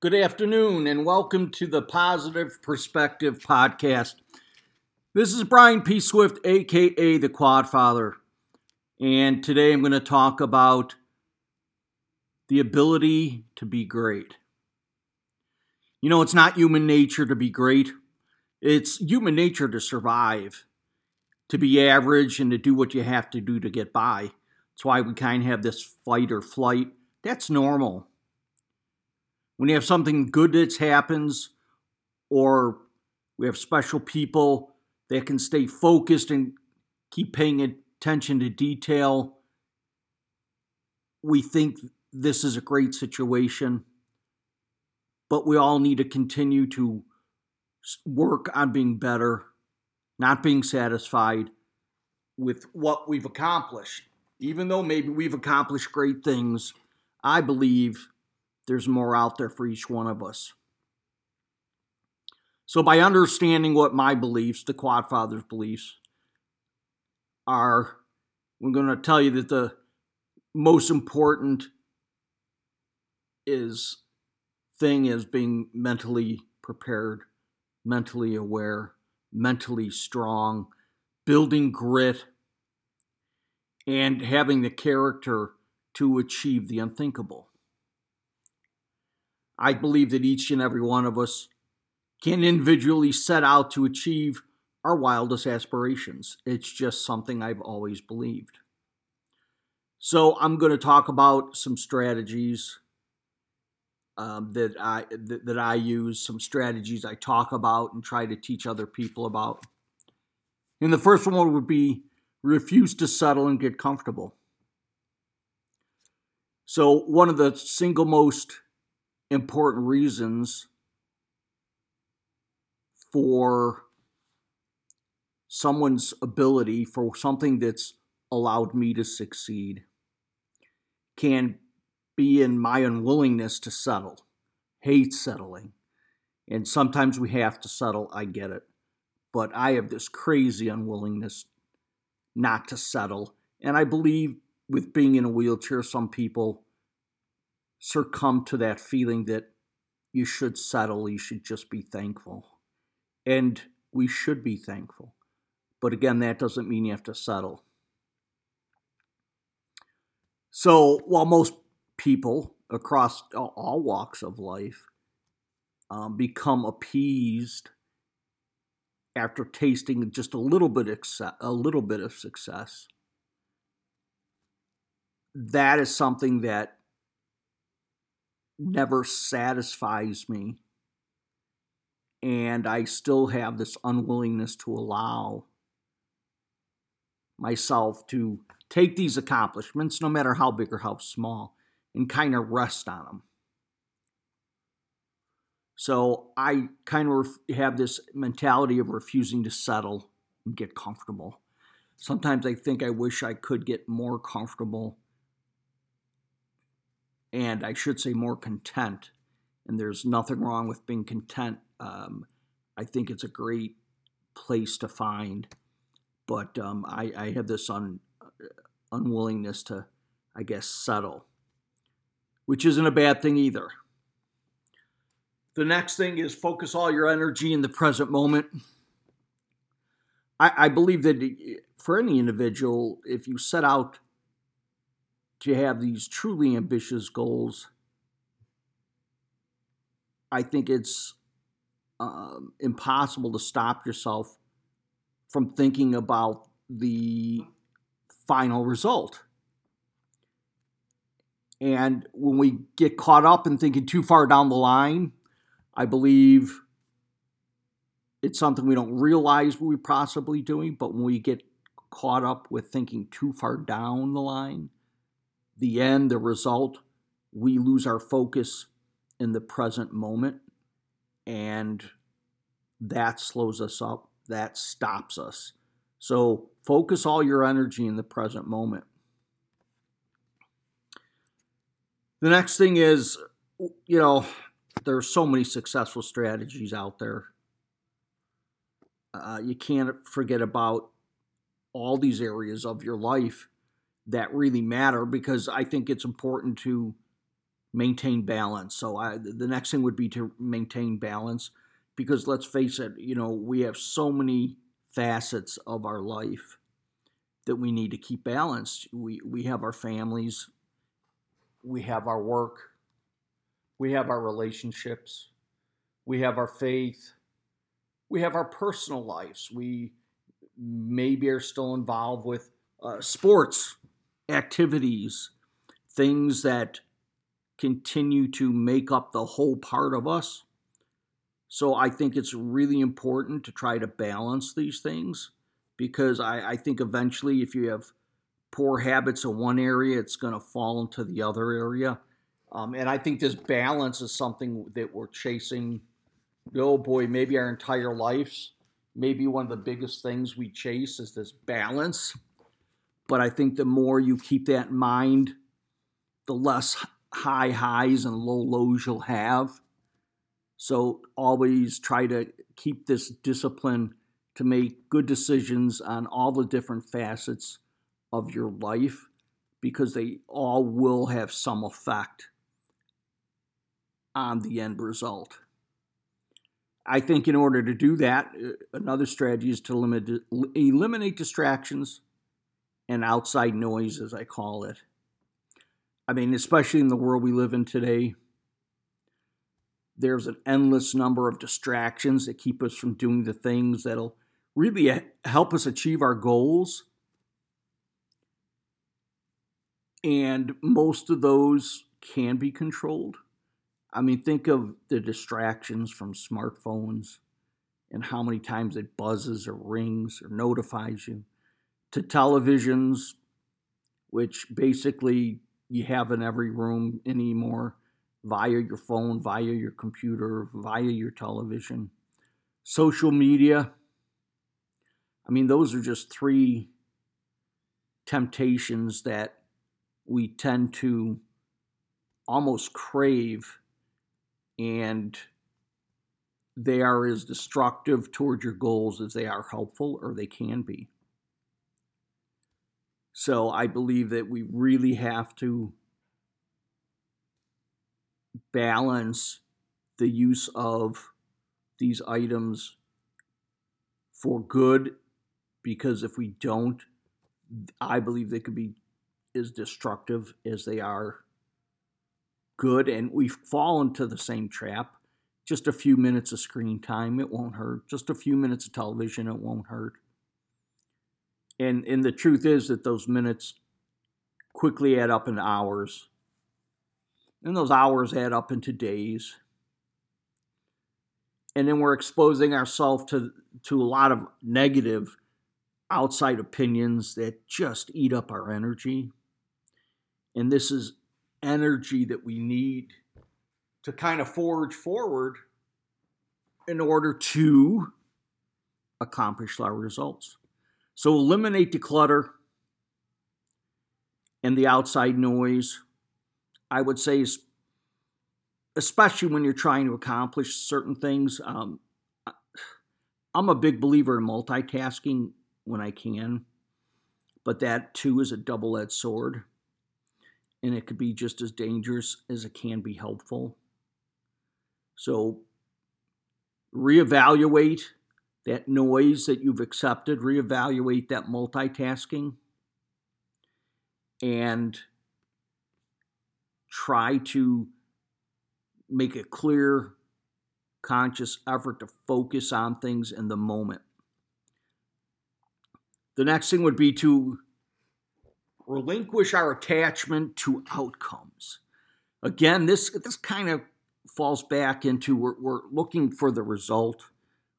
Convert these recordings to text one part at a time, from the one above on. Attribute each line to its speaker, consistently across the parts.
Speaker 1: Good afternoon, and welcome to the Positive Perspective Podcast. This is Brian P. Swift, aka the Quadfather, and today I'm going to talk about the ability to be great. You know, it's not human nature to be great, it's human nature to survive, to be average, and to do what you have to do to get by. That's why we kind of have this fight or flight. That's normal when you have something good that happens, or we have special people that can stay focused and keep paying attention to detail, we think this is a great situation. But we all need to continue to work on being better, not being satisfied with what we've accomplished. Even though maybe we've accomplished great things, I believe there's more out there for each one of us. So, by understanding what my beliefs, the Quadfather's beliefs, are, I'm going to tell you that the most important is thing is being mentally prepared, mentally aware, mentally strong, building grit, and having the character to achieve the unthinkable. I believe that each and every one of us can individually set out to achieve our wildest aspirations. It's just something I've always believed. So I'm going to talk about some strategies um, that I that, that I use, some strategies I talk about and try to teach other people about. And the first one would be refuse to settle and get comfortable. So one of the single most important reasons for someone's ability for something that's allowed me to succeed can be in my unwillingness to settle, hate settling. And sometimes we have to settle, I get it. But I have this crazy unwillingness not to settle. And I believe with being in a wheelchair, some people succumb to that feeling that you should settle, you should just be thankful. And we should be thankful. But again, that doesn't mean you have to settle. So while most people across all walks of life um, become appeased after tasting just a little bit of, a little bit of success, that is something that never satisfies me. And I still have this unwillingness to allow myself to take these accomplishments, no matter how big or how small, and kind of rest on them. So I kind of have this mentality of refusing to settle and get comfortable. Sometimes I think I wish I could get more comfortable and I should say more content. And there's nothing wrong with being content. Um, I think it's a great place to find, but um, I, I, have this un, unwillingness to, I guess, settle, which isn't a bad thing either. The next thing is focus all your energy in the present moment. I, I believe that for any individual, if you set out to have these truly ambitious goals, I think it's um, impossible to stop yourself from thinking about the final result. And when we get caught up in thinking too far down the line, I believe it's something we don't realize we're possibly doing, but when we get caught up with thinking too far down the line, the end, the result, we lose our focus in the present moment. And that slows us up, that stops us. So focus all your energy in the present moment. The next thing is, you know, there are so many successful strategies out there. Uh, you can't forget about all these areas of your life that really matter because I think it's important to maintain balance. So I, the next thing would be to maintain balance because let's face it, you know, we have so many facets of our life that we need to keep balanced. We we have our families, we have our work, we have our relationships, we have our faith, we have our personal lives. We maybe are still involved with uh, sports activities, things that continue to make up the whole part of us. So I think it's really important to try to balance these things because I, I think eventually, if you have poor habits in one area, it's going to fall into the other area. Um, and I think this balance is something that we're chasing. Oh boy, maybe our entire lives. Maybe one of the biggest things we chase is this balance. But I think the more you keep that in mind, the less high highs and low lows you'll have. So always try to keep this discipline to make good decisions on all the different facets of your life because they all will have some effect on the end result. I think in order to do that, uh, another strategy is to limit, eliminate distractions and outside noise, as I call it. I mean, especially in the world we live in today, there's an endless number of distractions that keep us from doing the things that'll really help us achieve our goals. And most of those can be controlled. I mean, think of the distractions from smartphones and how many times it buzzes or rings or notifies you, to televisions, which basically you have in every room anymore via your phone, via your computer, via your television. Social media. I mean, those are just three temptations that we tend to almost crave, and they are as destructive toward your goals as they are helpful, or they can be. So I believe that we really have to balance the use of these items for good because if we don't, I believe they could be as destructive as they are good. And we fall into the same trap. Just a few minutes of screen time, it won't hurt. Just a few minutes of television, it won't hurt. And and the truth is that those minutes quickly add up into hours. And those hours add up into days. And then we're exposing ourselves to to a lot of negative outside opinions that just eat up our energy. And this is energy that we need to kind of forge forward in order to accomplish our results. So eliminate the clutter and the outside noise. I would say, especially when you're trying to accomplish certain things. Um, I'm a big believer in multitasking when I can, but that too is a double edged sword, and it could be just as dangerous as it can be helpful. So, reevaluate that noise that you've accepted, reevaluate that multitasking, and try to make a clear, conscious effort to focus on things in the moment. The next thing would be to relinquish our attachment to outcomes. Again, this this kind of falls back into we're, we're looking for the result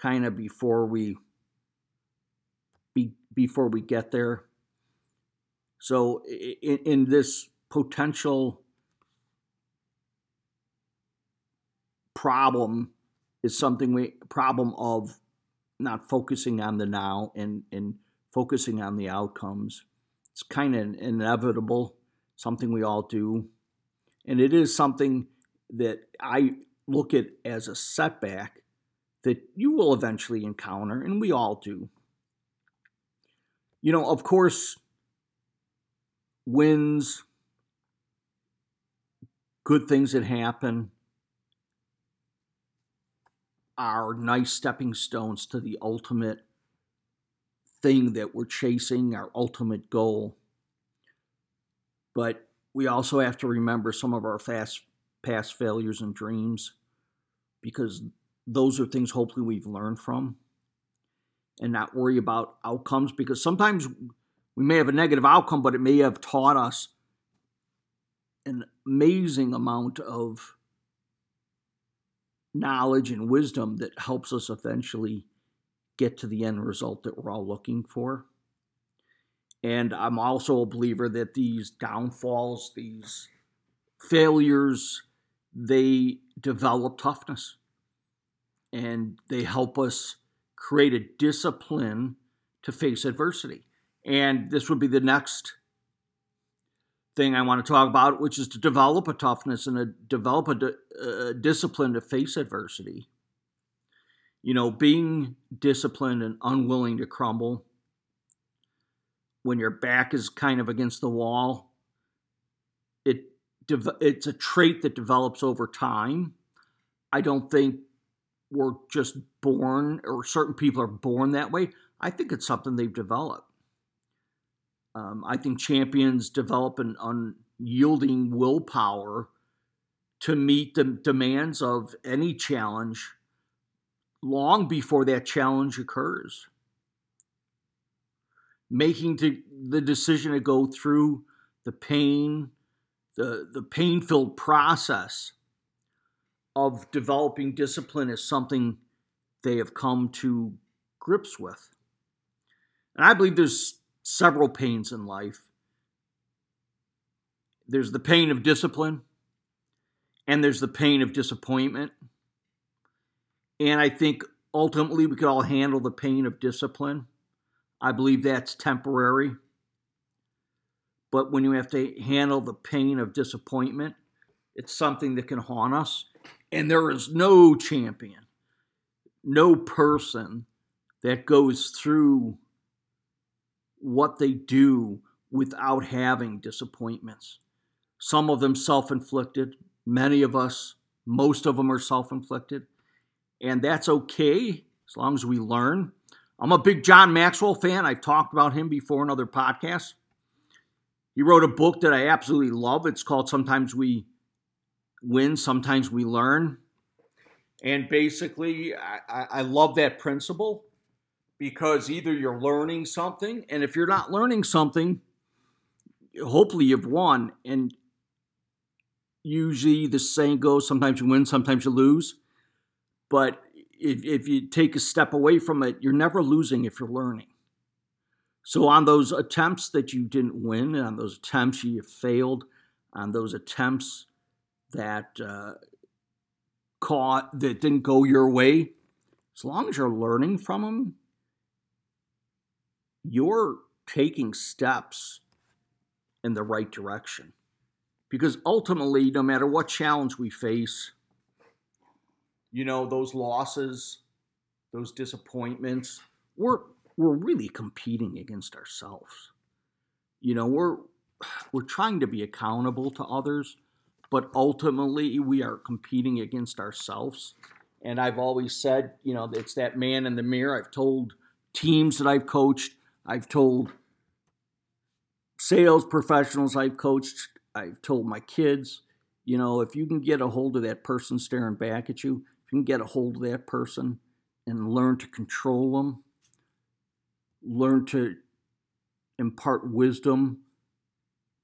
Speaker 1: kind of before we be, before we get there. So in, in this potential problem is something we problem of not focusing on the now and and focusing on the outcomes. It's kind of inevitable, something we all do. And it is something that I look at as a setback that you will eventually encounter, and we all do. You know, of course, wins good things that happen are nice stepping stones to the ultimate thing that we're chasing, our ultimate goal. But we also have to remember some of our fast past failures and dreams because those are things hopefully we've learned from and not worry about outcomes because sometimes we may have a negative outcome, but it may have taught us an amazing amount of knowledge and wisdom that helps us eventually get to the end result that we're all looking for. And I'm also a believer that these downfalls, these failures, they develop toughness and they help us create a discipline to face adversity. And this would be the next thing I want to talk about, which is to develop a toughness and a, develop a, a discipline to face adversity. You know, being disciplined and unwilling to crumble when your back is kind of against the wall, it it's a trait that develops over time. I don't think we're just born or certain people are born that way. I think it's something they've developed. Um, I think champions develop an unyielding willpower to meet the demands of any challenge long before that challenge occurs. Making to, the decision to go through the pain, the, the pain filled process of developing discipline is something they have come to grips with. And I believe there's several pains in life. There's the pain of discipline, and there's the pain of disappointment. And I think ultimately we could all handle the pain of discipline. I believe that's temporary. But when you have to handle the pain of disappointment, it's something that can haunt us. And there is no champion, no person that goes through what they do without having disappointments. Some of them self inflicted, many of us, most of them are self inflicted. And that's okay as long as we learn. I'm a big John Maxwell fan. I've talked about him before in other podcasts. He wrote a book that I absolutely love. It's called Sometimes We win, sometimes we learn. And basically, I, I love that principle because either you're learning something, and if you're not learning something, hopefully you've won. And usually the saying goes sometimes you win, sometimes you lose. But if, if you take a step away from it, you're never losing if you're learning. So, on those attempts that you didn't win, on those attempts you failed, on those attempts that uh, caught that didn't go your way, as long as you're learning from them, you're taking steps in the right direction. Because ultimately, no matter what challenge we face, you know, those losses, those disappointments, we're we're really competing against ourselves. You know, we're we're trying to be accountable to others, but ultimately we are competing against ourselves. And I've always said, you know, it's that man in the mirror. I've told teams that I've coached, I've told sales professionals I've coached, I've told my kids, you know, if you can get a hold of that person staring back at you, if you can get a hold of that person and learn to control them, learn to impart wisdom,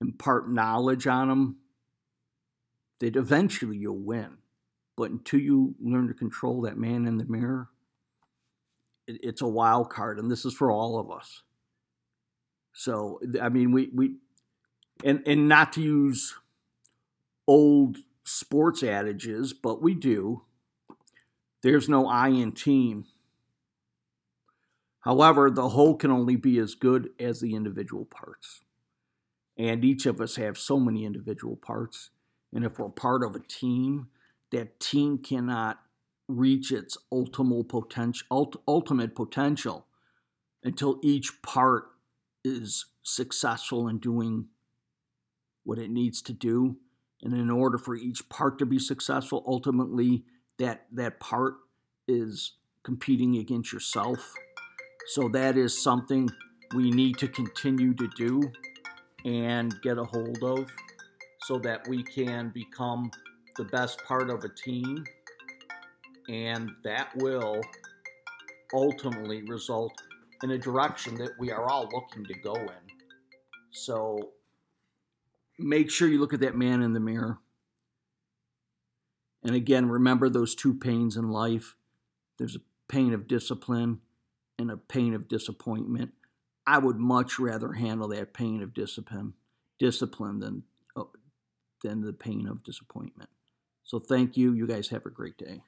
Speaker 1: impart knowledge on them, that eventually you'll win. But until you learn to control that man in the mirror, it, it's a wild card, and this is for all of us. So I mean, we we and and not to use old sports adages, but we do. There's no I in team. However, the whole can only be as good as the individual parts. And each of us have so many individual parts. And if we're part of a team, that team cannot reach its ultimate potential, ultimate potential until each part is successful in doing what it needs to do And in order for each part to be successful, ultimately that that part is competing against yourself. So that is something we need to continue to do and get a hold of so that we can become the best part of a team. And that will ultimately result in a direction that we are all looking to go in. So make sure you look at that man in the mirror. And again, remember those two pains in life there's a pain of discipline and a pain of disappointment. I would much rather handle that pain of discipline, discipline than than the pain of disappointment. So thank you. You guys have a great day.